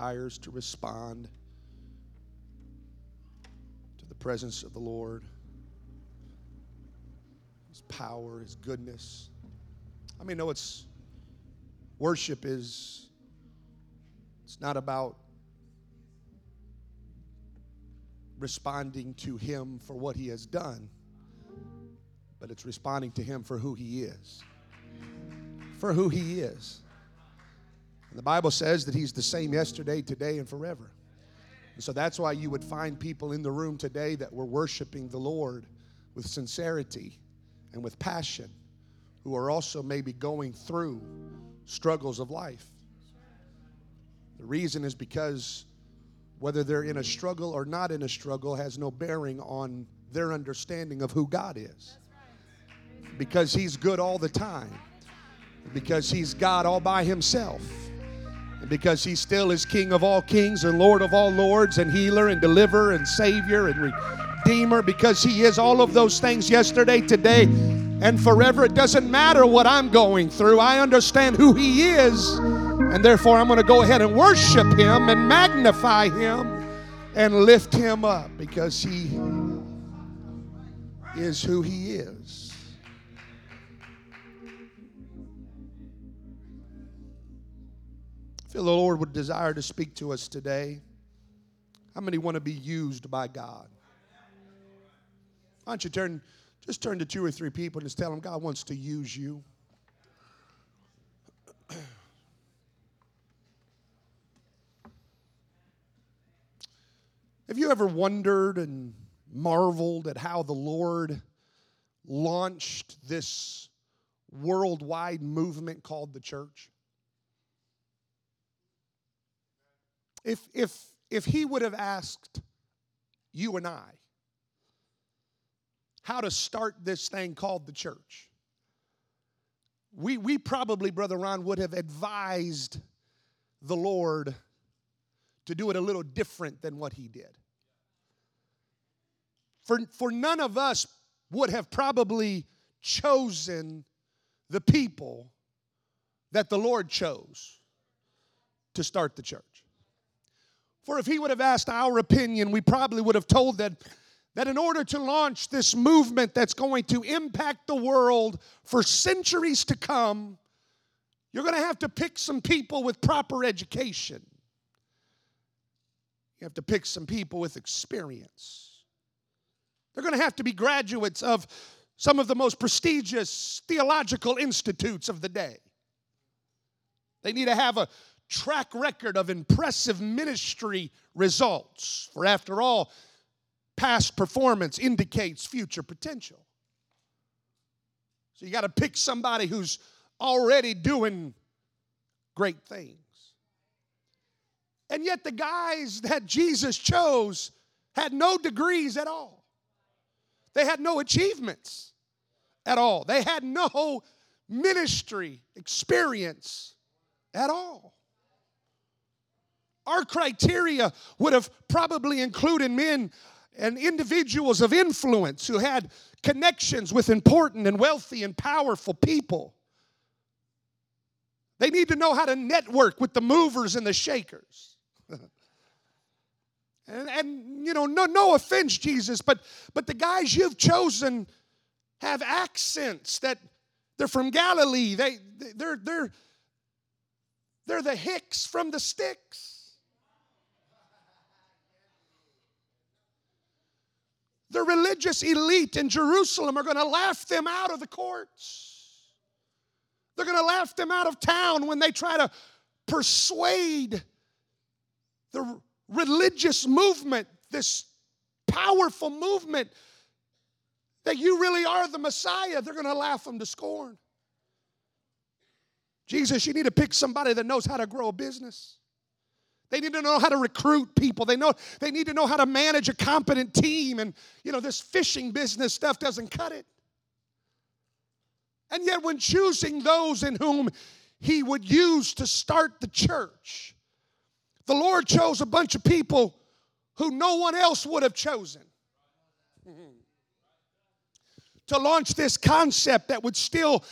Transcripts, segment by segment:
desires to respond to the presence of the Lord, His power, His goodness. I mean, no, it's worship is, it's not about responding to Him for what He has done, but it's responding to Him for who He is. For who He is. The Bible says that He's the same yesterday, today, and forever. And so that's why you would find people in the room today that were worshiping the Lord with sincerity and with passion, who are also maybe going through struggles of life. The reason is because whether they're in a struggle or not in a struggle has no bearing on their understanding of who God is. Because He's good all the time, because He's God all by Himself because he still is King of all kings and Lord of all lords and healer and deliverer and Savior and Redeemer, because he is all of those things yesterday, today, and forever. It doesn't matter what I'm going through. I understand who he is, and therefore I'm going to go ahead and worship him and magnify him and lift him up because he is who he is. Feel the Lord would desire to speak to us today. How many want to be used by God? Why don't you turn, just turn to two or three people and just tell them God wants to use you. Have you ever wondered and marveled at how the Lord launched this worldwide movement called the church? If, if, if he would have asked you and I how to start this thing called the church, we, we probably, Brother Ron, would have advised the Lord to do it a little different than what he did. For, for none of us would have probably chosen the people that the Lord chose to start the church. For if he would have asked our opinion, we probably would have told that, that in order to launch this movement that's going to impact the world for centuries to come, you're going to have to pick some people with proper education. You have to pick some people with experience. They're going to have to be graduates of some of the most prestigious theological institutes of the day. They need to have a track record of impressive ministry results. For after all, past performance indicates future potential. So you got to pick somebody who's already doing great things. And yet, the guys that Jesus chose had no degrees at all, they had no achievements at all, they had no ministry experience at all. Our criteria would have probably included men and individuals of influence who had connections with important and wealthy and powerful people. They need to know how to network with the movers and the shakers. and, and, you know, no, no offense, Jesus, but but the guys you've chosen have accents that they're from Galilee. They they're they're they're the hicks from the sticks. The religious elite in Jerusalem are going to laugh them out of the courts. They're going to laugh them out of town when they try to persuade the religious movement, this powerful movement, that you really are the Messiah. They're going to laugh them to scorn. Jesus, you need to pick somebody that knows how to grow a business. They need to know how to recruit people. They know they need to know how to manage a competent team and you know this fishing business stuff doesn't cut it. And yet when choosing those in whom he would use to start the church, the Lord chose a bunch of people who no one else would have chosen. To launch this concept that would still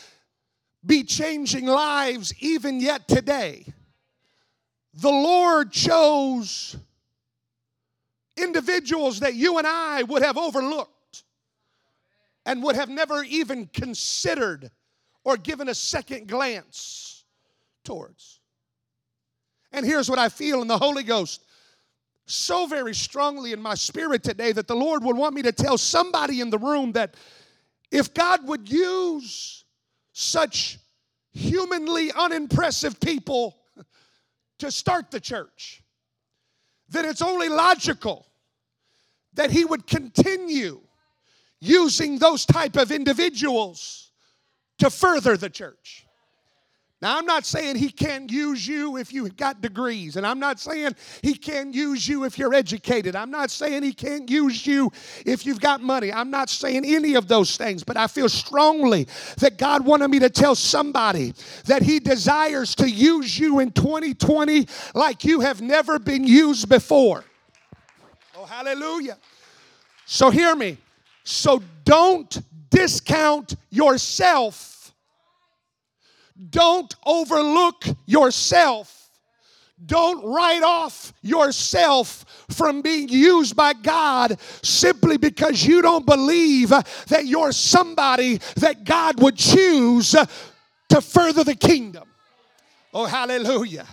be changing lives even yet today the Lord chose individuals that you and I would have overlooked and would have never even considered or given a second glance towards. And here's what I feel in the Holy Ghost so very strongly in my spirit today that the Lord would want me to tell somebody in the room that if God would use such humanly unimpressive people to start the church, then it's only logical that he would continue using those type of individuals to further the church. Now, I'm not saying he can't use you if you've got degrees, and I'm not saying he can't use you if you're educated. I'm not saying he can't use you if you've got money. I'm not saying any of those things, but I feel strongly that God wanted me to tell somebody that he desires to use you in 2020 like you have never been used before. Oh, hallelujah. So, hear me. So, don't discount yourself don't overlook yourself. Don't write off yourself from being used by God simply because you don't believe that you're somebody that God would choose to further the kingdom. Oh, hallelujah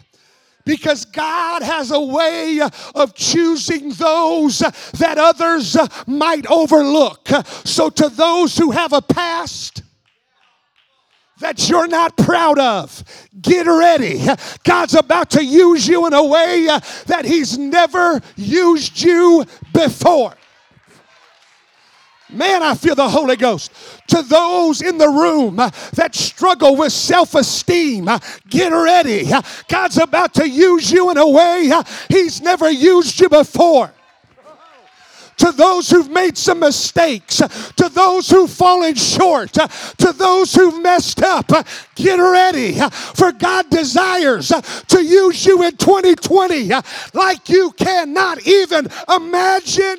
because God has a way of choosing those that others might overlook. So, to those who have a past, that you're not proud of. Get ready. God's about to use you in a way uh, that He's never used you before. Man, I feel the Holy Ghost. To those in the room uh, that struggle with self esteem, uh, get ready. God's about to use you in a way He's never used you before to those who've made some mistakes, to those who've fallen short, to those who've messed up. Get ready, for God desires to use you in 2020 like you cannot even imagine.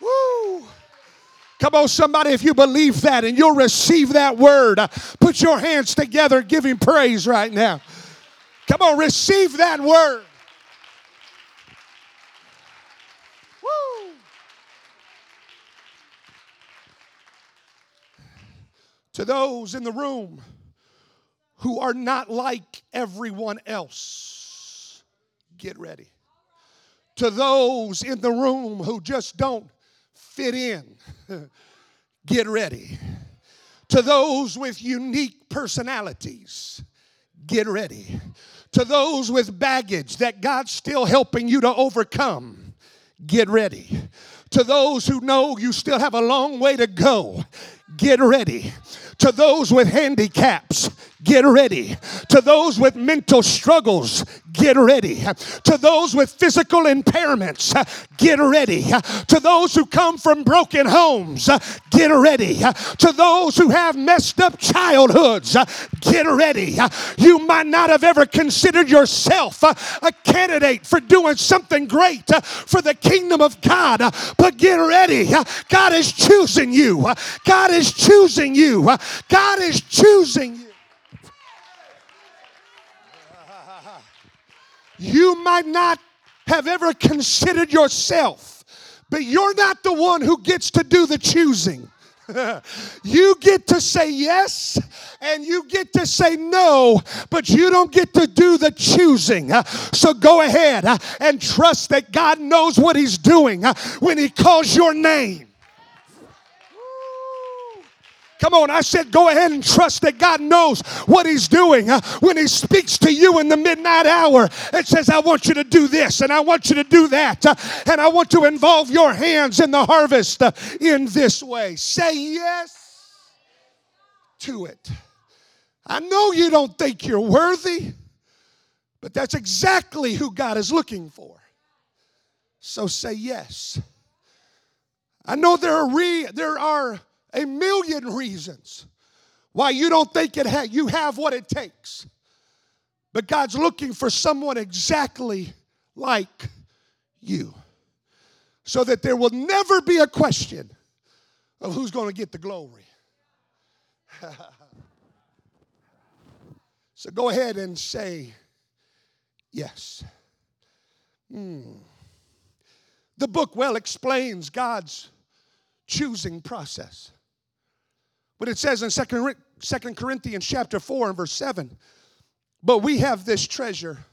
Woo. Come on, somebody, if you believe that and you'll receive that word, put your hands together give him praise right now. Come on, receive that word. To those in the room who are not like everyone else, get ready. To those in the room who just don't fit in, get ready. To those with unique personalities, get ready. To those with baggage that God's still helping you to overcome, get ready. To those who know you still have a long way to go, get ready. To those with handicaps, get ready. To those with mental struggles, get ready. To those with physical impairments, get ready. To those who come from broken homes, get ready. To those who have messed up childhoods, get ready. You might not have ever considered yourself a candidate for doing something great for the kingdom of God, but get ready. God is choosing you. God is choosing you. God is choosing you. You might not have ever considered yourself, but you're not the one who gets to do the choosing. you get to say yes and you get to say no, but you don't get to do the choosing. So go ahead uh, and trust that God knows what He's doing uh, when He calls your name. Come on, I said go ahead and trust that God knows what He's doing. When He speaks to you in the midnight hour and says, I want you to do this and I want you to do that, and I want to involve your hands in the harvest in this way. Say yes to it. I know you don't think you're worthy, but that's exactly who God is looking for. So say yes. I know there are re- there are a million reasons why you don't think it ha- you have what it takes. But God's looking for someone exactly like you. So that there will never be a question of who's going to get the glory. so go ahead and say yes. Mm. The book well explains God's choosing process. But it says in 2 Corinthians chapter 4 and verse 7, but we have this treasure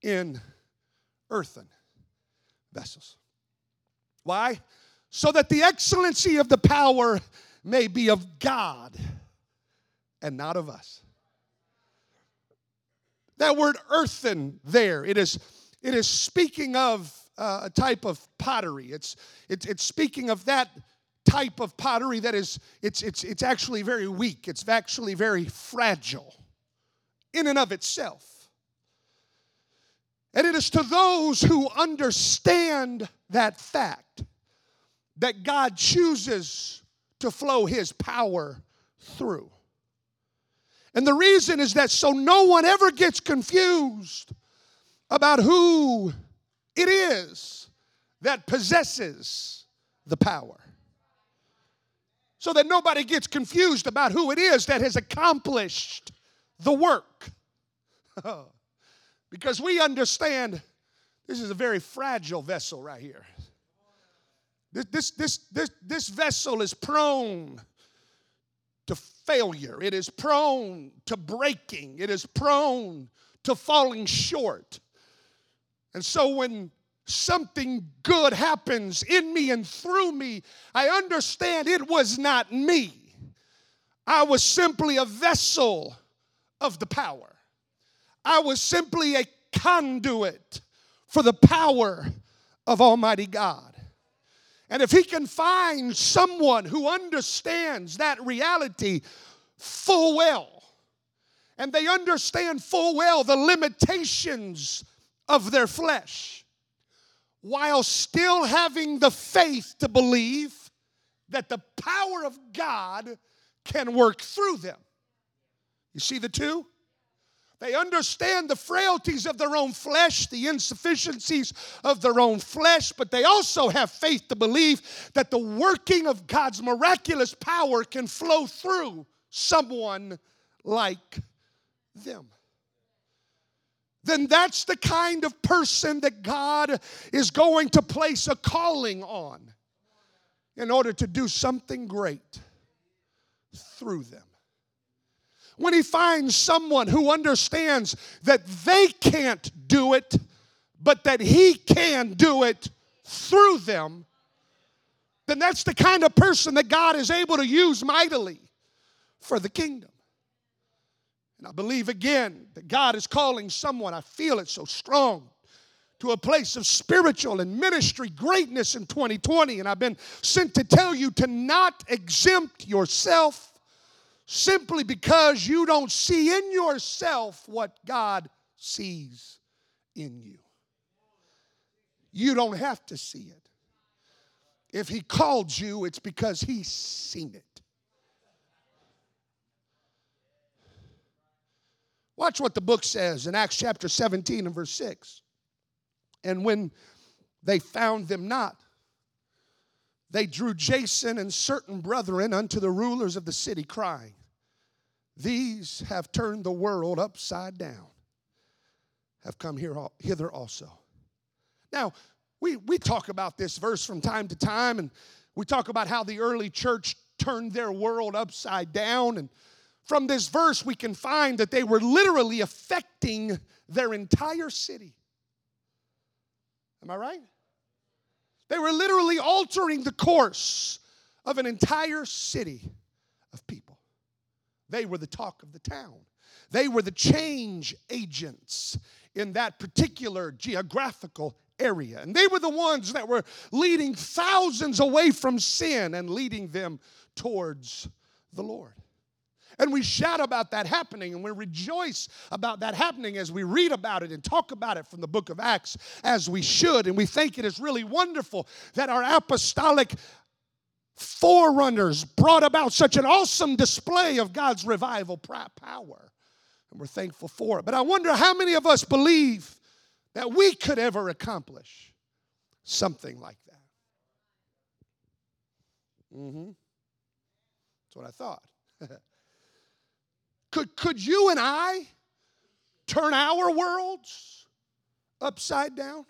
in earthen vessels. Why? So that the excellency of the power may be of God and not of us. That word earthen there, it is, it is speaking of uh, a type of pottery. It's, it's, it's speaking of that type of pottery that is, it's, it's, it's actually very weak. It's actually very fragile in and of itself. And it is to those who understand that fact that God chooses to flow his power through. And the reason is that so no one ever gets confused about who it is that possesses the power. So that nobody gets confused about who it is that has accomplished the work. because we understand this is a very fragile vessel right here. This, this, this, this, this vessel is prone to failure, it is prone to breaking, it is prone to falling short. And so when something good happens in me and through me, I understand it was not me. I was simply a vessel of the power. I was simply a conduit for the power of Almighty God. And if He can find someone who understands that reality full well, and they understand full well the limitations of their flesh while still having the faith to believe that the power of God can work through them. You see the two? They understand the frailties of their own flesh, the insufficiencies of their own flesh, but they also have faith to believe that the working of God's miraculous power can flow through someone like them then that's the kind of person that God is going to place a calling on in order to do something great through them. When He finds someone who understands that they can't do it, but that He can do it through them, then that's the kind of person that God is able to use mightily for the kingdom. And I believe again that God is calling someone, I feel it so strong, to a place of spiritual and ministry greatness in 2020. And I've been sent to tell you to not exempt yourself simply because you don't see in yourself what God sees in you. You don't have to see it. If He called you, it's because He's seen it. Watch what the book says in Acts chapter 17 and verse 6. And when they found them not, they drew Jason and certain brethren unto the rulers of the city, crying, These have turned the world upside down, have come here hither also. Now, we, we talk about this verse from time to time, and we talk about how the early church turned their world upside down and from this verse, we can find that they were literally affecting their entire city. Am I right? They were literally altering the course of an entire city of people. They were the talk of the town, they were the change agents in that particular geographical area. And they were the ones that were leading thousands away from sin and leading them towards the Lord. And we shout about that happening and we rejoice about that happening as we read about it and talk about it from the book of Acts as we should. And we think it is really wonderful that our apostolic forerunners brought about such an awesome display of God's revival power. And we're thankful for it. But I wonder how many of us believe that we could ever accomplish something like that. Mm-hmm. That's what I thought. Could, could you and I turn our worlds upside down?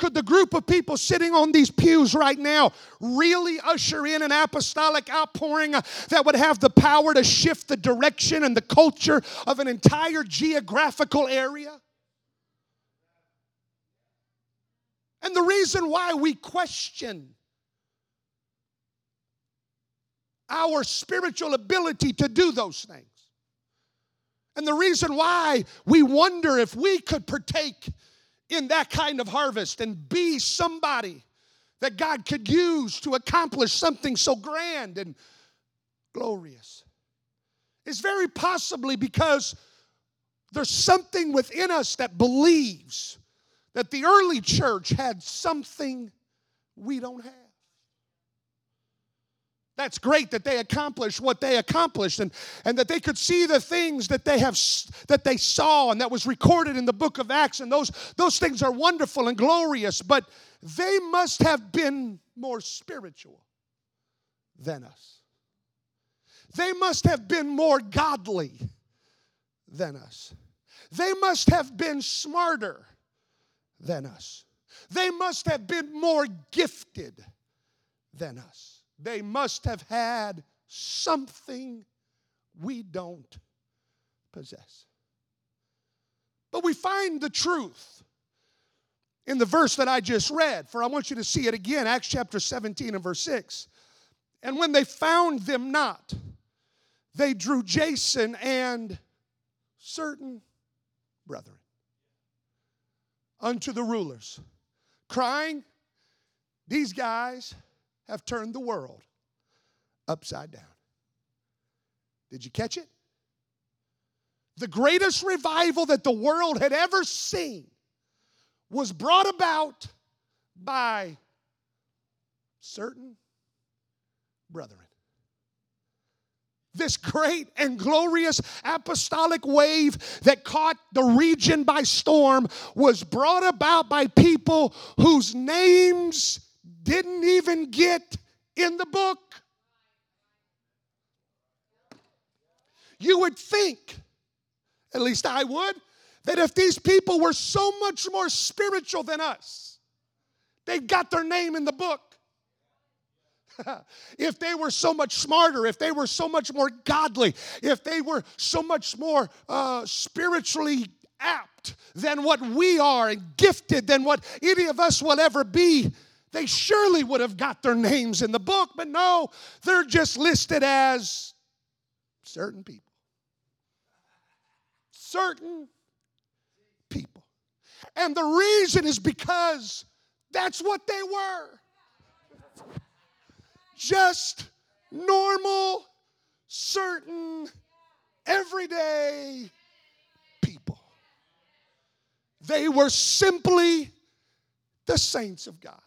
Could the group of people sitting on these pews right now really usher in an apostolic outpouring uh, that would have the power to shift the direction and the culture of an entire geographical area? And the reason why we question our spiritual ability to do those things, and the reason why we wonder if we could partake in that kind of harvest and be somebody that God could use to accomplish something so grand and glorious is very possibly because there's something within us that believes that the early church had something we don't have. That's great that they accomplished what they accomplished and, and that they could see the things that they have that they saw and that was recorded in the book of Acts and those those things are wonderful and glorious but they must have been more spiritual than us. They must have been more godly than us. They must have been smarter than us. They must have been more gifted than us. They must have had something we don't possess. But we find the truth in the verse that I just read, for I want you to see it again, Acts chapter 17 and verse 6. And when they found them not, they drew Jason and certain brethren unto the rulers, crying, These guys have turned the world upside down. Did you catch it? The greatest revival that the world had ever seen was brought about by certain brethren. This great and glorious apostolic wave that caught the region by storm was brought about by people whose names didn't even get in the book. You would think, at least I would, that if these people were so much more spiritual than us, they got their name in the book. if they were so much smarter, if they were so much more godly, if they were so much more uh, spiritually apt than what we are and gifted than what any of us will ever be, they surely would have got their names in the book, but no, they're just listed as certain people. Certain people. And the reason is because that's what they were. Just normal, certain, everyday people. They were simply the saints of God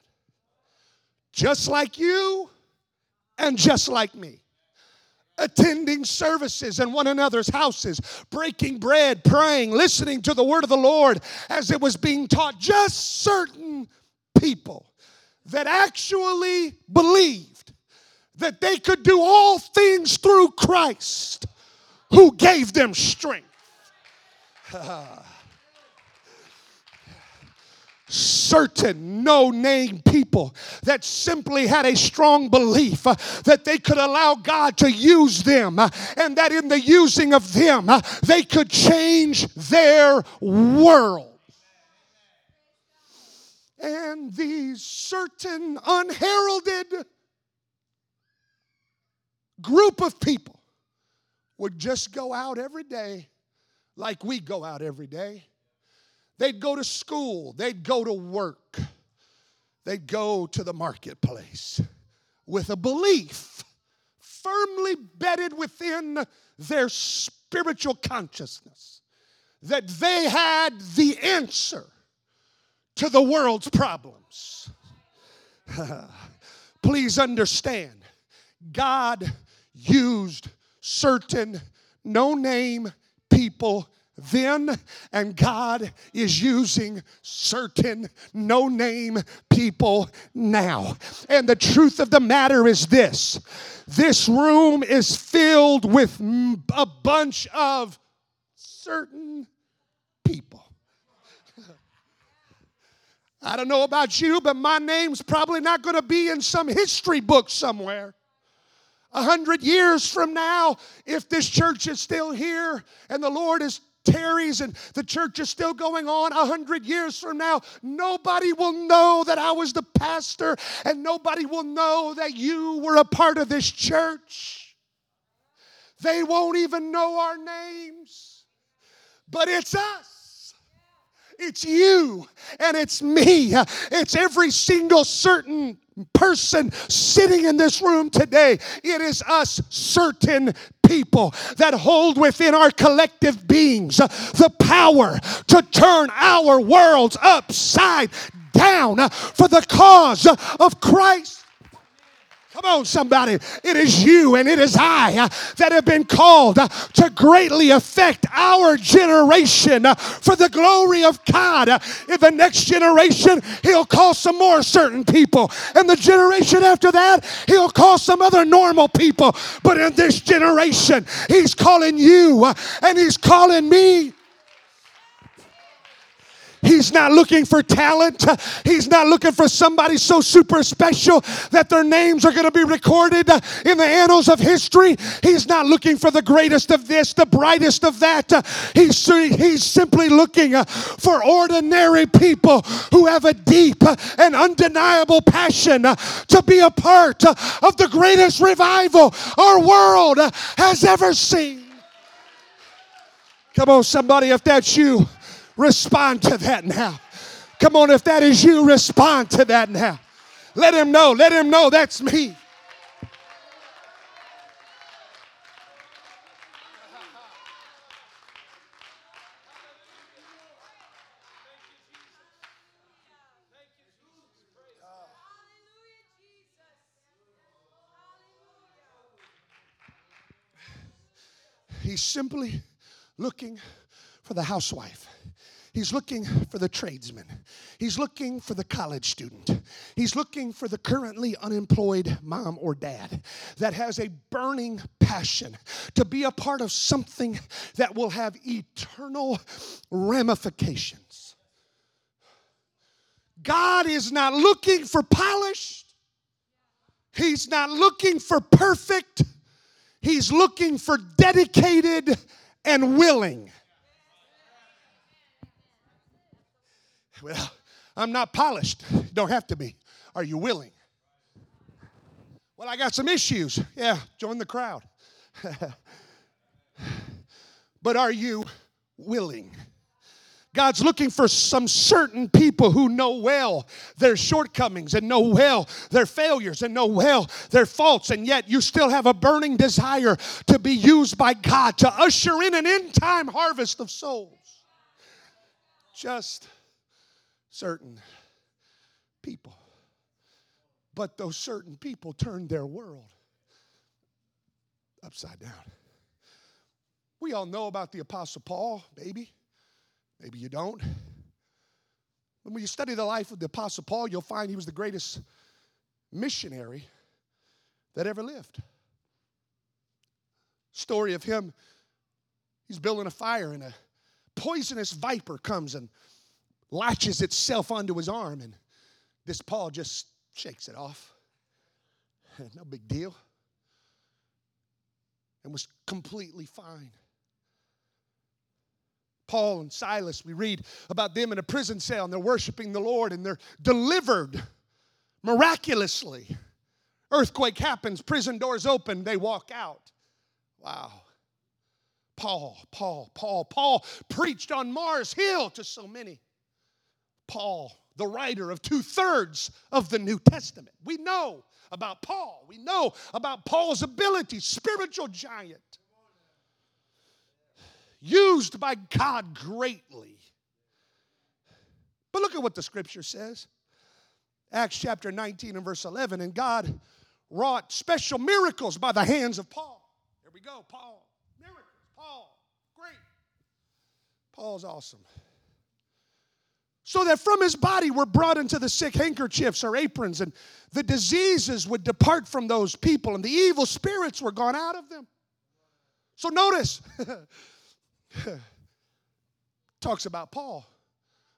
just like you and just like me. Attending services in one another's houses, breaking bread, praying, listening to the word of the Lord as it was being taught. Just certain people that actually believed that they could do all things through Christ who gave them strength. certain no name people that simply had a strong belief uh, that they could allow God to use them uh, and that in the using of them uh, they could change their world. And these certain unheralded group of people would just go out every day like we go out every day They'd go to school, they'd go to work, they'd go to the marketplace with a belief firmly bedded within their spiritual consciousness that they had the answer to the world's problems. Please understand, God used certain no name people then, and God is using certain no name people now. And the truth of the matter is this this room is filled with a bunch of certain people. I don't know about you, but my name's probably not going to be in some history book somewhere. A hundred years from now, if this church is still here and the Lord is tarries and the church is still going on a hundred years from now, nobody will know that I was the pastor and nobody will know that you were a part of this church. They won't even know our names, but it's us. It's you and it's me. It's every single certain person sitting in this room today. It is us certain people that hold within our collective beings the power to turn our worlds upside down for the cause of Christ. Come on, somebody. It is you and it is I uh, that have been called uh, to greatly affect our generation uh, for the glory of God. In the next generation, He'll call some more certain people. And the generation after that, He'll call some other normal people. But in this generation, He's calling you and He's calling me. He's not looking for talent. He's not looking for somebody so super special that their names are going to be recorded in the annals of history. He's not looking for the greatest of this, the brightest of that. He's, he's simply looking for ordinary people who have a deep and undeniable passion to be a part of the greatest revival our world has ever seen. Come on, somebody, if that's you. Respond to that now. Come on, if that is you, respond to that now. Let him know. Let him know that's me. He's simply looking for the housewife. He's looking for the tradesman. He's looking for the college student. He's looking for the currently unemployed mom or dad that has a burning passion to be a part of something that will have eternal ramifications. God is not looking for polished, He's not looking for perfect, He's looking for dedicated and willing. Well, I'm not polished. Don't have to be. Are you willing? Well, I got some issues. Yeah, join the crowd. but are you willing? God's looking for some certain people who know well their shortcomings and know well their failures and know well their faults, and yet you still have a burning desire to be used by God to usher in an end time harvest of souls. Just certain people. But those certain people turned their world upside down. We all know about the Apostle Paul, maybe. Maybe you don't. When you study the life of the Apostle Paul, you'll find he was the greatest missionary that ever lived. Story of him, he's building a fire and a poisonous viper comes and latches itself onto his arm, and this Paul just shakes it off. no big deal. And was completely fine. Paul and Silas, we read about them in a prison cell and they're worshiping the Lord and they're delivered miraculously. Earthquake happens, prison doors open, they walk out. Wow. Paul, Paul, Paul, Paul preached on Mars Hill to so many. Paul, the writer of two thirds of the New Testament. We know about Paul. We know about Paul's ability, spiritual giant, used by God greatly. But look at what the scripture says Acts chapter 19 and verse 11. And God wrought special miracles by the hands of Paul. Here we go, Paul. Miracles, Paul. Great. Paul's awesome so that from his body were brought into the sick handkerchiefs or aprons, and the diseases would depart from those people, and the evil spirits were gone out of them. So notice, talks about Paul.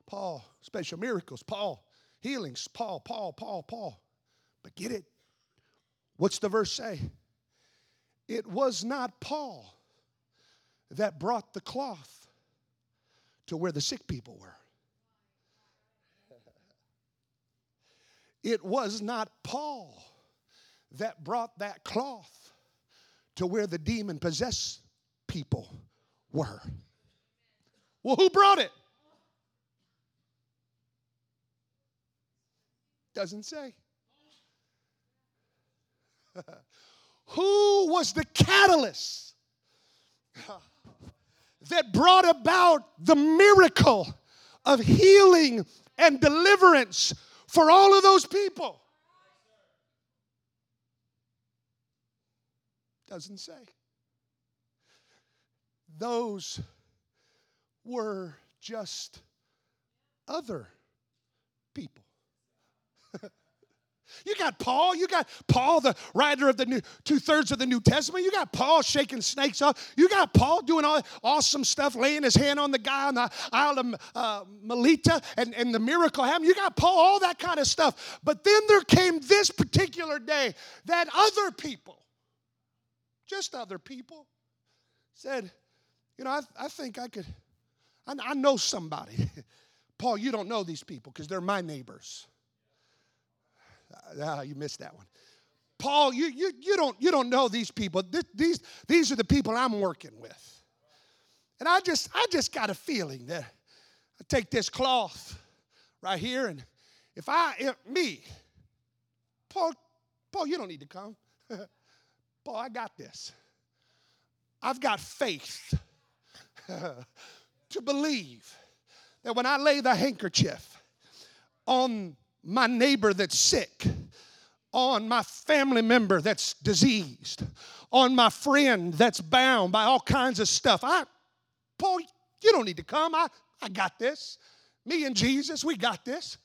Paul, special miracles, Paul, healings, Paul, Paul, Paul, Paul. But get it. What's the verse say? It was not Paul that brought the cloth to where the sick people were. It was not Paul that brought that cloth to where the demon possessed people were. Well, who brought it? Doesn't say. who was the catalyst that brought about the miracle of healing and deliverance for all of those people? Doesn't say. Those were just other people. You got Paul, you got Paul, the writer of the new two thirds of the New Testament. You got Paul shaking snakes off. You got Paul doing all awesome stuff, laying his hand on the guy on the Isle of uh, Melita, and, and the miracle happened. You got Paul, all that kind of stuff. But then there came this particular day that other people, just other people, said, You know, I, I think I could, I, I know somebody. Paul, you don't know these people because they're my neighbors. Ah, you missed that one. Paul, you, you, you, don't, you don't know these people. These, these are the people I'm working with. And I just, I just got a feeling that I take this cloth right here, and if I, if me, Paul, Paul, you don't need to come. Paul, I got this. I've got faith to believe that when I lay the handkerchief on my neighbor that's sick, on my family member that's diseased, on my friend that's bound by all kinds of stuff. I, Paul, you don't need to come. I, I got this. Me and Jesus, we got this.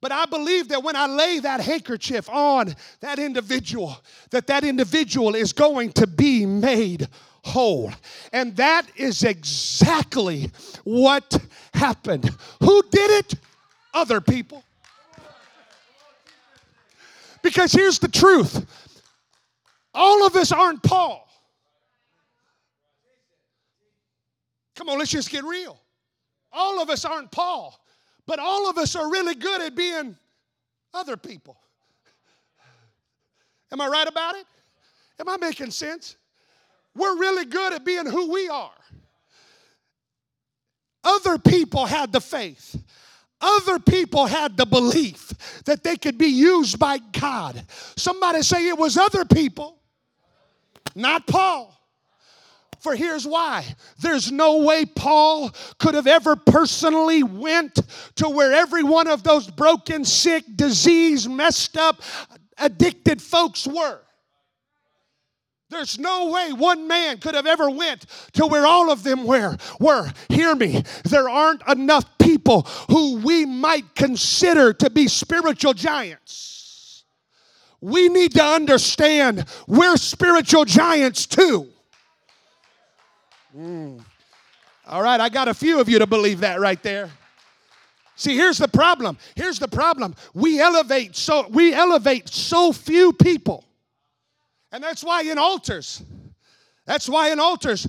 But I believe that when I lay that handkerchief on that individual, that that individual is going to be made whole. And that is exactly what happened. Who did it? Other people. Because here's the truth all of us aren't Paul. Come on, let's just get real. All of us aren't Paul, but all of us are really good at being other people. Am I right about it? Am I making sense? We're really good at being who we are. Other people had the faith. Other people had the belief that they could be used by God. Somebody say it was other people, not Paul. For here's why. There's no way Paul could have ever personally went to where every one of those broken, sick, diseased, messed up, addicted folks were. There's no way one man could have ever went to where all of them were. Were hear me. There aren't enough people who we might consider to be spiritual giants. We need to understand we're spiritual giants too. Mm. All right, I got a few of you to believe that right there. See, here's the problem. Here's the problem. We elevate so we elevate so few people and that's why in altars, that's why in altars,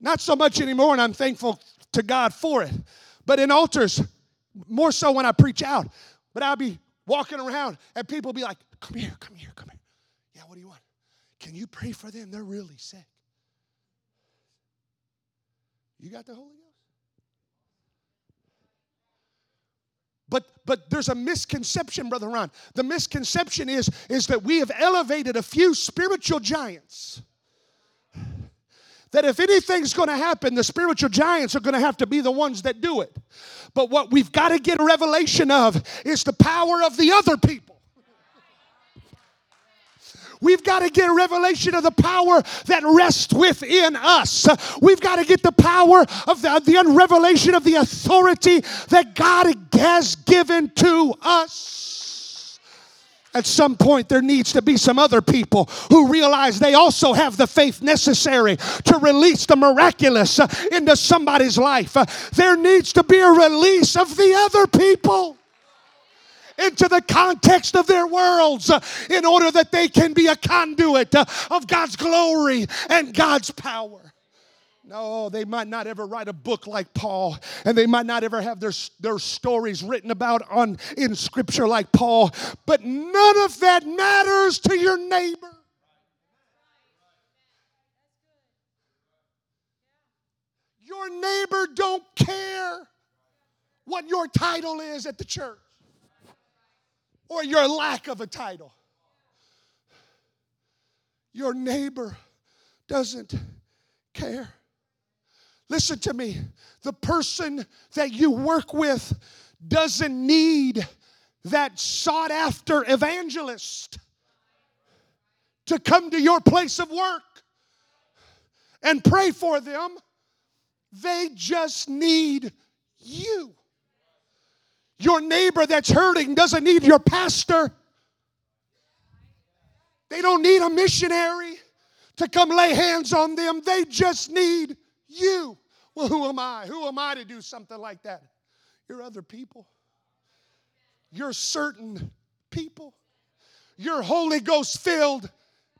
not so much anymore, and I'm thankful to God for it, but in altars, more so when I preach out, but I'll be walking around and people be like, come here, come here, come here. Yeah, what do you want? Can you pray for them? They're really sick. You got the Holy Ghost? But but there's a misconception, Brother Ron. The misconception is, is that we have elevated a few spiritual giants. That if anything's going to happen, the spiritual giants are going to have to be the ones that do it. But what we've got to get a revelation of is the power of the other people. We've got to get a revelation of the power that rests within us. We've got to get the power of the, the revelation of the authority that God has given to us. At some point, there needs to be some other people who realize they also have the faith necessary to release the miraculous uh, into somebody's life. Uh, There needs to be a release of the other people into the context of their worlds uh, in order that they can be a conduit uh, of God's glory and God's power. No, they might not ever write a book like Paul, and they might not ever have their, their stories written about on in scripture like Paul, but none of that matters to your neighbor. Your neighbor don't care what your title is at the church or your lack of a title. Your neighbor doesn't care. Listen to me. The person that you work with doesn't need that sought after evangelist to come to your place of work and pray for them. They just need you. Your neighbor that's hurting doesn't need your pastor. They don't need a missionary to come lay hands on them. They just need you. Well, who am I? Who am I to do something like that? You're other people. You're certain people. You're Holy Ghost filled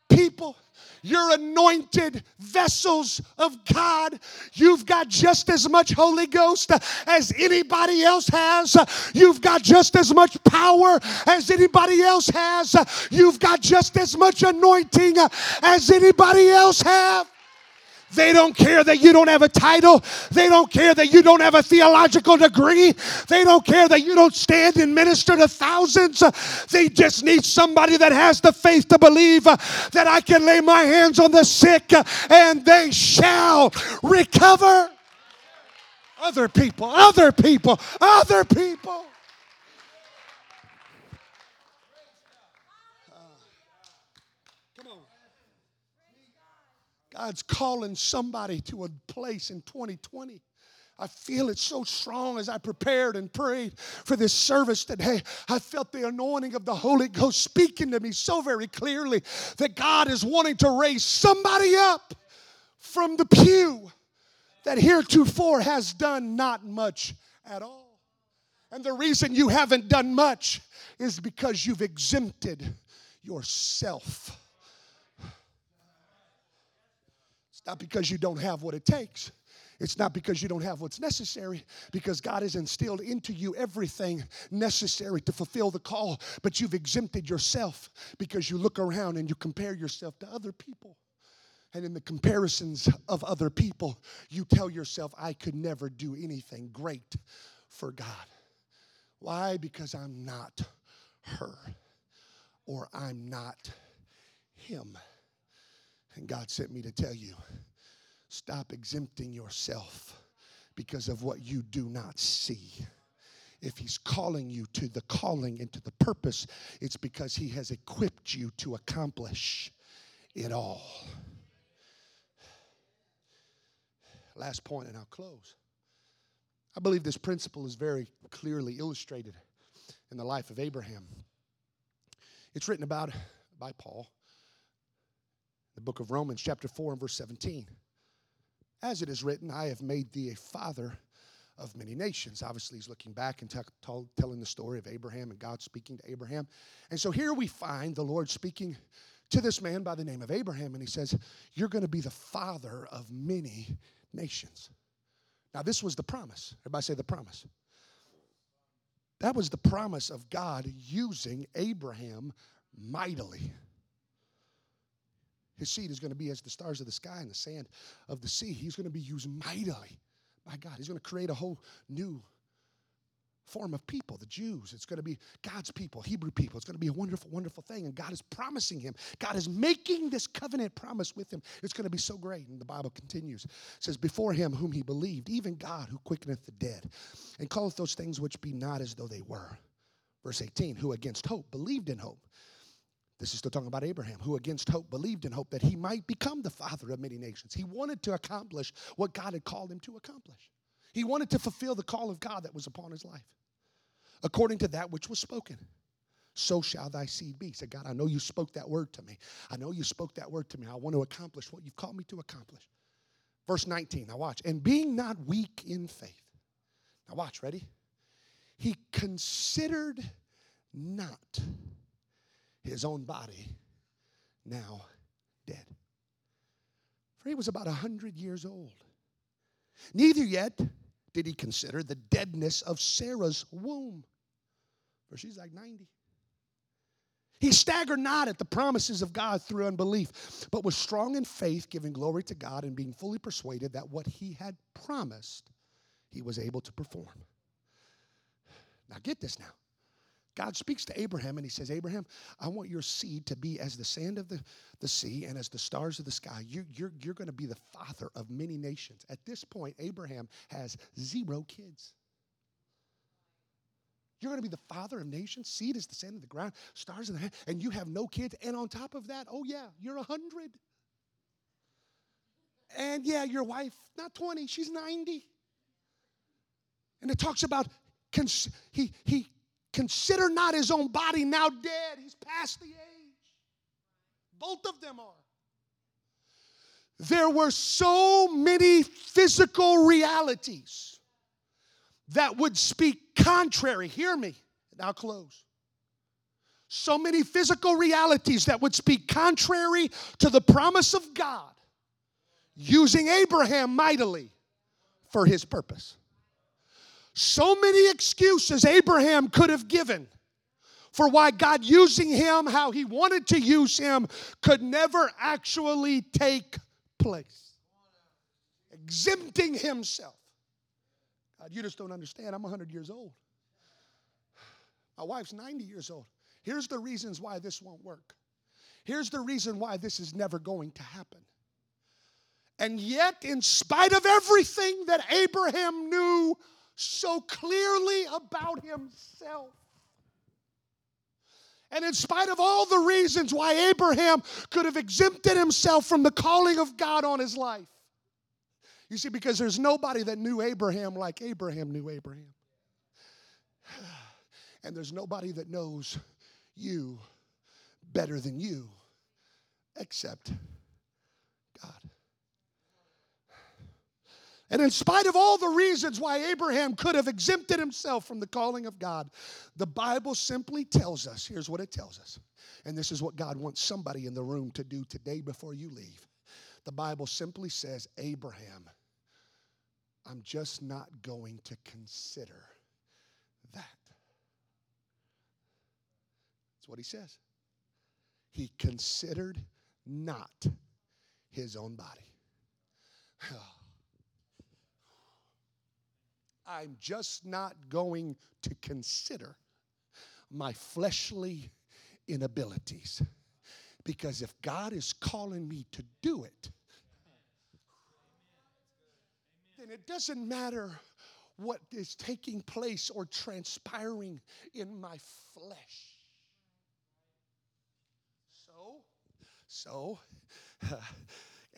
people. You're anointed vessels of God. You've got just as much Holy Ghost as anybody else has. You've got just as much power as anybody else has. You've got just as much anointing as anybody else have. They don't care that you don't have a title. They don't care that you don't have a theological degree. They don't care that you don't stand and minister to thousands. They just need somebody that has the faith to believe that I can lay my hands on the sick and they shall recover. Other people, other people, other people. God's calling somebody to a place in 2020. I feel it so strong as I prepared and prayed for this service today. I felt the anointing of the Holy Ghost speaking to me so very clearly that God is wanting to raise somebody up from the pew that heretofore has done not much at all. And the reason you haven't done much is because you've exempted yourself. It's not because you don't have what it takes. It's not because you don't have what's necessary, because God has instilled into you everything necessary to fulfill the call, but you've exempted yourself because you look around and you compare yourself to other people. And in the comparisons of other people, you tell yourself, I could never do anything great for God. Why? Because I'm not her or I'm not him. And God sent me to tell you stop exempting yourself because of what you do not see. If He's calling you to the calling and to the purpose, it's because He has equipped you to accomplish it all. Last point, and I'll close. I believe this principle is very clearly illustrated in the life of Abraham. It's written about by Paul, the book of Romans, chapter 4, and verse 17. As it is written, I have made thee a father of many nations. Obviously, he's looking back and t- t- telling the story of Abraham and God speaking to Abraham. And so here we find the Lord speaking to this man by the name of Abraham, and he says, You're going to be the father of many nations. Now, this was the promise. Everybody say the promise. That was the promise of God using Abraham mightily. His seed is going to be as the stars of the sky and the sand of the sea. He's going to be used mightily by God. He's going to create a whole new form of people, the Jews. It's going to be God's people, Hebrew people. It's going to be a wonderful, wonderful thing. And God is promising him. God is making this covenant promise with him. It's going to be so great. And the Bible continues. It says, Before him whom he believed, even God who quickeneth the dead, and calleth those things which be not as though they were. Verse 18, who against hope believed in hope. This is still talking about Abraham, who against hope believed in hope that he might become the father of many nations. He wanted to accomplish what God had called him to accomplish. He wanted to fulfill the call of God that was upon his life, according to that which was spoken. so shall thy seed be. Said, God, I know you spoke that word to me. I know you spoke that word to me. I want to accomplish what you've called me to accomplish. Verse 19, now watch. And being not weak in faith. Now watch, ready? He considered not his own body now dead. For he was about a hundred years old. Neither yet did he consider the deadness of Sarah's womb, for she's like 90. He staggered not at the promises of God through unbelief, but was strong in faith, giving glory to God and being fully persuaded that what he had promised, he was able to perform. Now, get this now. God speaks to Abraham and he says, Abraham, I want your seed to be as the sand of the, the sea and as the stars of the sky. You, you're, you're going to be the father of many nations. At this point, Abraham has zero kids. You're going to be the father of nations. Seed is the sand of the ground, stars in the and you have no kids. And on top of that, oh yeah, you're a hundred. And yeah, your wife, not 20, she's 90. And it talks about he, he consider not his own body now dead. He's past the age. Both of them are. There were so many physical realities that would speak contrary. Hear me, and I'll close. So many physical realities that would speak contrary to the promise of God, using Abraham mightily for his purpose. So many excuses Abraham could have given for why God using him how he wanted to use him could never actually take place. Exempting himself. God, you just don't understand. I'm 100 years old. My wife's 90 years old. Here's the reasons why this won't work. Here's the reason why this is never going to happen. And yet, in spite of everything that Abraham knew so clearly about himself. And in spite of all the reasons why Abraham could have exempted himself from the calling of God on his life, you see, because there's nobody that knew Abraham like Abraham knew Abraham. And there's nobody that knows you better than you except God. And in spite of all the reasons why Abraham could have exempted himself from the calling of God, the Bible simply tells us here's what it tells us. And this is what God wants somebody in the room to do today before you leave. The Bible simply says, Abraham, I'm just not going to consider that. That's what he says. He considered not his own body. Oh. I'm just not going to consider my fleshly inabilities. Because if God is calling me to do it, then it doesn't matter what is taking place or transpiring in my flesh. So, so,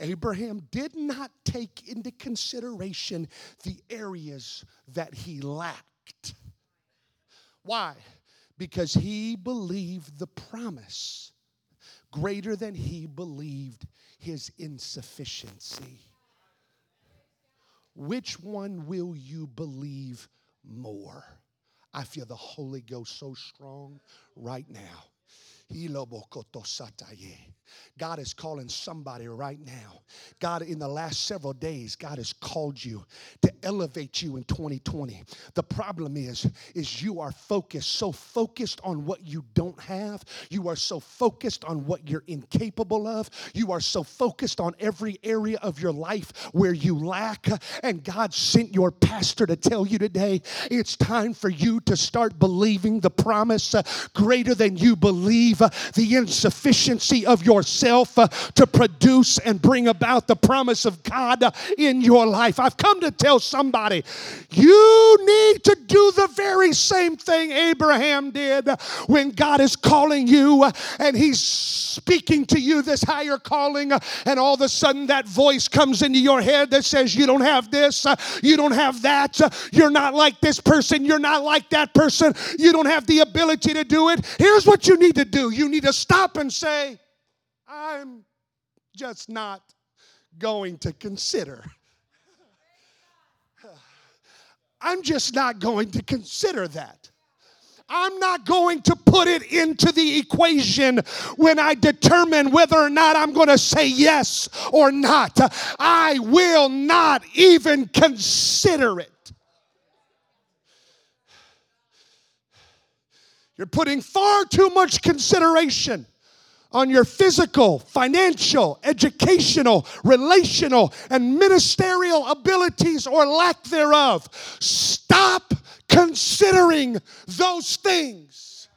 Abraham did not take into consideration the areas that he lacked. Why? Because he believed the promise greater than he believed his insufficiency. Which one will you believe more? I feel the Holy Ghost so strong right now. God is calling somebody right now. God, in the last several days, God has called you to elevate you in 2020. The problem is, is you are focused, so focused on what you don't have. You are so focused on what you're incapable of. You are so focused on every area of your life where you lack. And God sent your pastor to tell you today, it's time for you to start believing the promise uh, greater than you believe the insufficiency of yourself uh, to produce and bring about the promise of God uh, in your life. I've come to tell somebody you need to do the very same thing Abraham did when God is calling you uh, and He's speaking to you this higher calling, uh, and all of a sudden that voice comes into your head that says, You don't have this, uh, you don't have that, uh, you're not like this person, you're not like that person, you don't have the ability to do it. Here's what you need to do you need to stop and say, I'm just not going to consider. I'm just not going to consider that. I'm not going to put it into the equation when I determine whether or not I'm going to say yes or not. I will not even consider it. You're putting far too much consideration on your physical, financial, educational, relational, and ministerial abilities or lack thereof. Stop considering those things.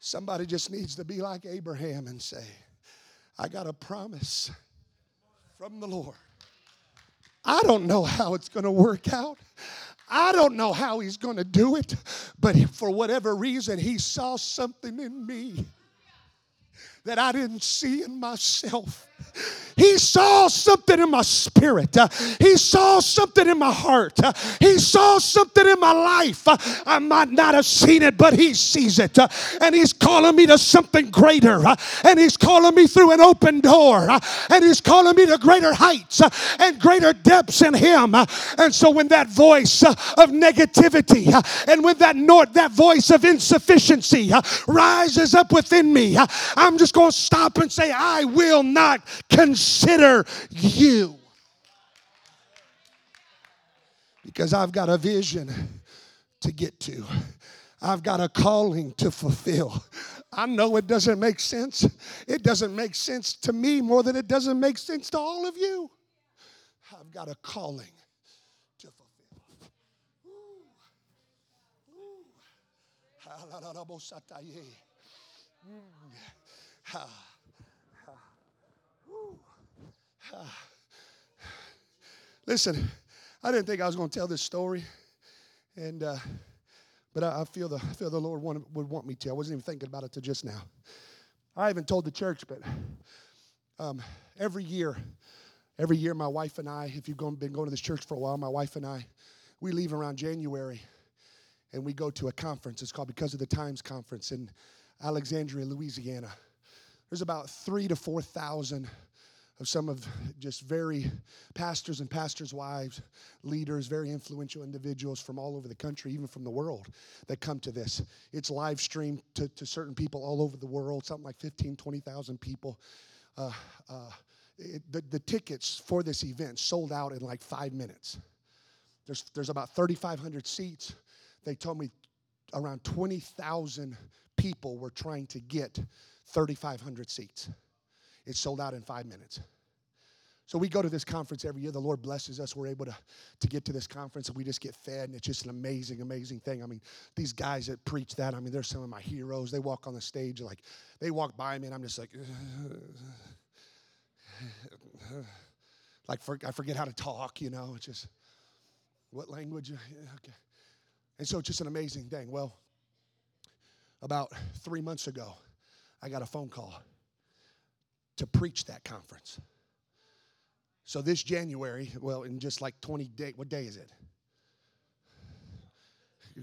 Somebody just needs to be like Abraham and say, I got a promise from the Lord. I don't know how it's going to work out. I don't know how he's going to do it, but for whatever reason, he saw something in me that I didn't see in myself. He saw something in my spirit. Uh, he saw something in my heart. Uh, he saw something in my life. Uh, I might not have seen it, but he sees it. Uh, and he's calling me to something greater. Uh, and he's calling me through an open door. Uh, and he's calling me to greater heights and greater depths in him. and so when that voice of negativity and when that note, that voice of insufficiency rises up within me, I'm just going to stop and say, I will not consider you. Because I've got a vision to get to. I've got a calling to fulfill. I know it doesn't make sense. It doesn't make sense to me more than it doesn't make sense to all of you. I've got a calling to fulfill. Ooh. Ooh. Listen, I didn't think I was going to tell this story, and uh, but I, I, feel the I feel the Lord would want me to. I wasn't even thinking about it till just now. I haven't told the church, but um, every year, every year, my wife and I, if you've gone, been going to this church for a while, my wife and I, we leave around January, and we go to a conference. It's called Because of the Times Conference in Alexandria, Louisiana. There's about three to four thousand of some of just very pastors and pastors' wives, leaders, very influential individuals from all over the country, even from the world, that come to this. It's live streamed to, to certain people all over the world, something like 15, 20,000 people. Uh, uh, it, the, the tickets for this event sold out in like five minutes. There's, there's about 3,500 seats. They told me around 20,000 people were trying to get 3,500 seats. It's sold out in five minutes. So we go to this conference every year. The Lord blesses us. We're able to, to get to this conference and we just get fed, and it's just an amazing, amazing thing. I mean, these guys that preach that, I mean, they're some of my heroes. They walk on the stage, like, they walk by me, and I'm just like, like, for, I forget how to talk, you know. It's just, what language? Okay. And so it's just an amazing thing. Well, about three months ago, I got a phone call to preach that conference. So this January, well, in just like 20 days, what day is it?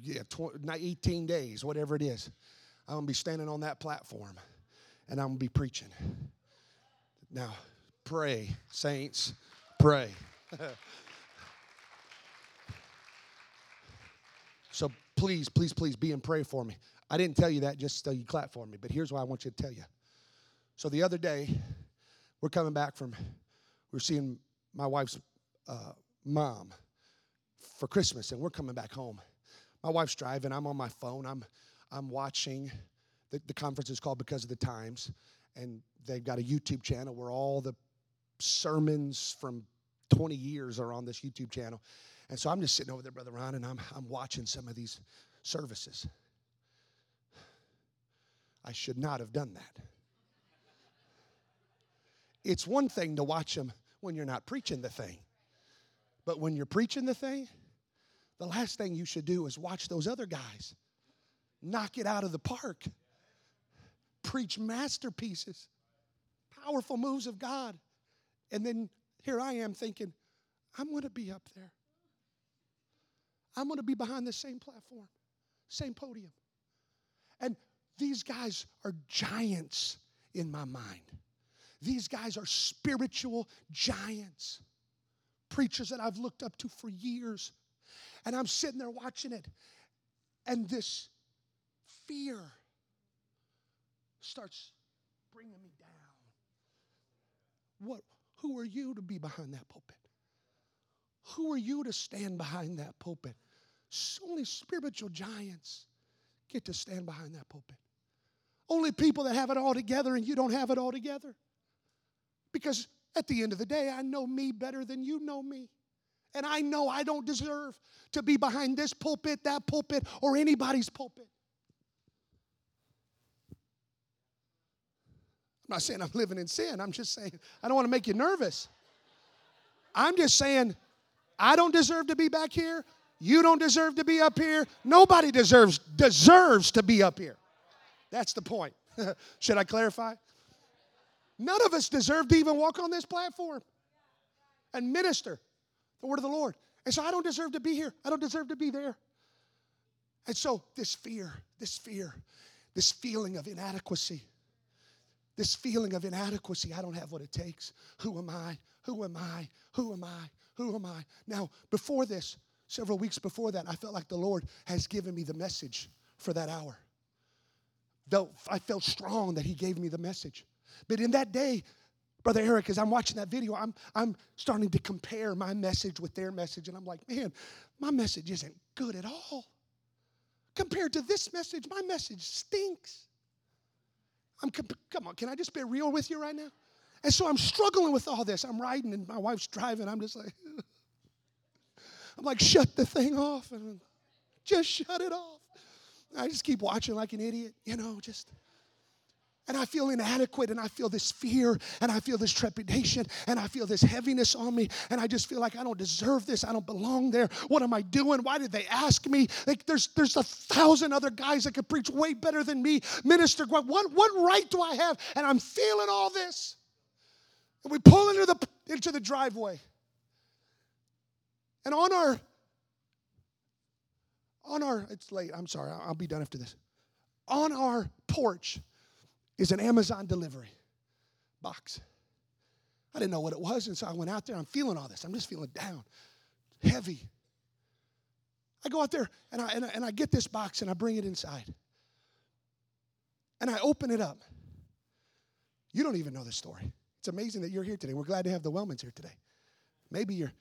Yeah, 20, 18 days, whatever it is. I'm going to be standing on that platform and I'm going to be preaching. Now, pray, saints, pray. so please, please, please be and pray for me. I didn't tell you that just so you clap for me, but here's what I want you to tell you. So the other day, we're coming back from, we are seeing my wife's uh, mom for Christmas, and we're coming back home. My wife's driving. I'm on my phone. I'm, I'm watching. The, the conference is called Because of the Times, and they've got a YouTube channel where all the sermons from 20 years are on this YouTube channel. And so I'm just sitting over there, Brother Ron, and I'm, I'm watching some of these services. I should not have done that. It's one thing to watch them when you're not preaching the thing, but when you're preaching the thing, the last thing you should do is watch those other guys knock it out of the park, preach masterpieces, powerful moves of God. And then here I am thinking, I'm going to be up there. I'm going to be behind the same platform, same podium. And these guys are giants in my mind. These guys are spiritual giants, preachers that I've looked up to for years. And I'm sitting there watching it, and this fear starts bringing me down. What, who are you to be behind that pulpit? Who are you to stand behind that pulpit? Only spiritual giants get to stand behind that pulpit. Only people that have it all together and you don't have it all together. Because at the end of the day, I know me better than you know me. And I know I don't deserve to be behind this pulpit, that pulpit, or anybody's pulpit. I'm not saying I'm living in sin. I'm just saying I don't want to make you nervous. I'm just saying I don't deserve to be back here. You don't deserve to be up here. Nobody deserves deserves to be up here. That's the point. Should I clarify? None of us deserve to even walk on this platform and minister the word of the Lord. And so I don't deserve to be here. I don't deserve to be there. And so this fear, this fear, this feeling of inadequacy, this feeling of inadequacy, I don't have what it takes. Who am I? Who am I? Who am I? Who am I? Now, before this, several weeks before that, I felt like the Lord has given me the message for that hour. I felt strong that He gave me the message. But in that day, Brother Eric, as I'm watching that video, I'm, I'm starting to compare my message with their message, and I'm like, man, my message isn't good at all. Compared to this message, my message stinks. I'm come on, can I just be real with you right now? And so I'm struggling with all this. I'm riding and my wife's driving. I'm just like, I'm like, shut the thing off and just shut it off. I just keep watching like an idiot, you know, just. And I feel inadequate, and I feel this fear, and I feel this trepidation, and I feel this heaviness on me, and I just feel like I don't deserve this. I don't belong there. What am I doing? Why did they ask me? Like there's there's a thousand other guys that could preach way better than me. Minister, what what, right do I have? And I'm feeling all this. And we pull into the into the driveway. And on our on our it's late. I'm sorry. I'll be done after this. On our porch is an Amazon delivery box. I didn't know what it was, and so I went out there. I'm feeling all this. I'm just feeling down, heavy. I go out there and I, and I, and I get this box and I bring it inside. And I open it up. You don't even know the story. It's amazing that you're here today. We're glad to have the Wellmans here today. Maybe you're,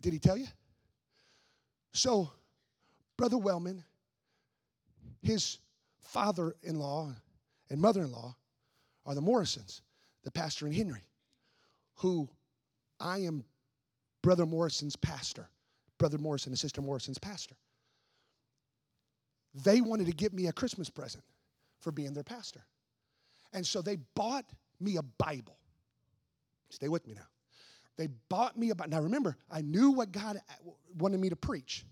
did he tell you? So, Brother Wellman, his father in law and mother in law are the Morrisons, the pastor and Henry, who I am Brother Morrison's pastor, Brother Morrison and Sister Morrison's pastor. They wanted to give me a Christmas present for being their pastor. And so they bought me a Bible. Stay with me now. They bought me a Bible. Now remember, I knew what God wanted me to preach.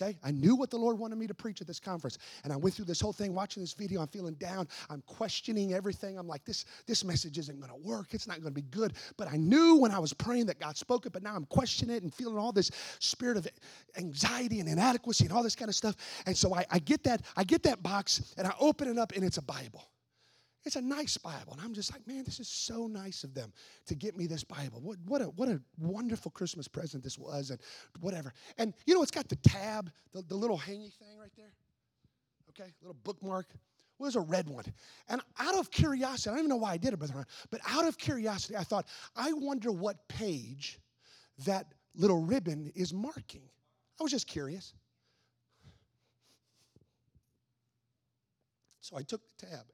Okay? I knew what the Lord wanted me to preach at this conference. And I went through this whole thing watching this video. I'm feeling down. I'm questioning everything. I'm like, this, this message isn't going to work. It's not going to be good. But I knew when I was praying that God spoke it, but now I'm questioning it and feeling all this spirit of anxiety and inadequacy and all this kind of stuff. And so I, I get that, I get that box and I open it up and it's a Bible. It's a nice Bible. And I'm just like, man, this is so nice of them to get me this Bible. What, what, a, what a wonderful Christmas present this was, and whatever. And you know, it's got the tab, the, the little hangy thing right there. Okay, little bookmark. Well, there's a red one. And out of curiosity, I don't even know why I did it, Brother but out of curiosity, I thought, I wonder what page that little ribbon is marking. I was just curious. So I took the tab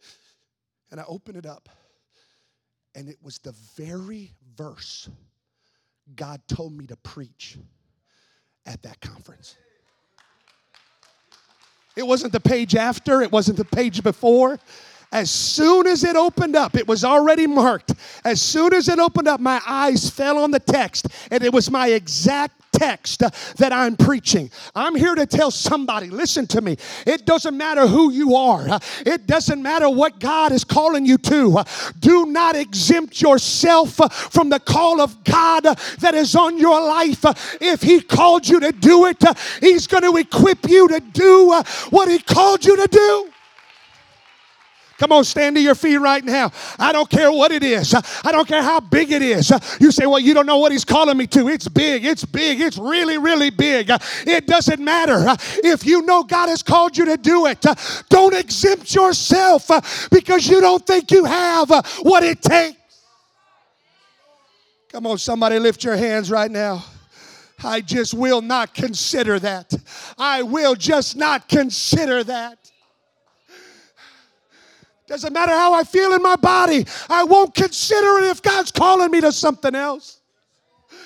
and I opened it up, and it was the very verse God told me to preach at that conference. It wasn't the page after, it wasn't the page before. As soon as it opened up, it was already marked. As soon as it opened up, my eyes fell on the text, and it was my exact text that I'm preaching. I'm here to tell somebody listen to me. It doesn't matter who you are, it doesn't matter what God is calling you to. Do not exempt yourself from the call of God that is on your life. If He called you to do it, He's going to equip you to do what He called you to do. Come on, stand to your feet right now. I don't care what it is. I don't care how big it is. You say, well, you don't know what he's calling me to. It's big. It's big. It's really, really big. It doesn't matter. If you know God has called you to do it, don't exempt yourself because you don't think you have what it takes. Come on, somebody lift your hands right now. I just will not consider that. I will just not consider that. Doesn't matter how I feel in my body, I won't consider it if God's calling me to something else.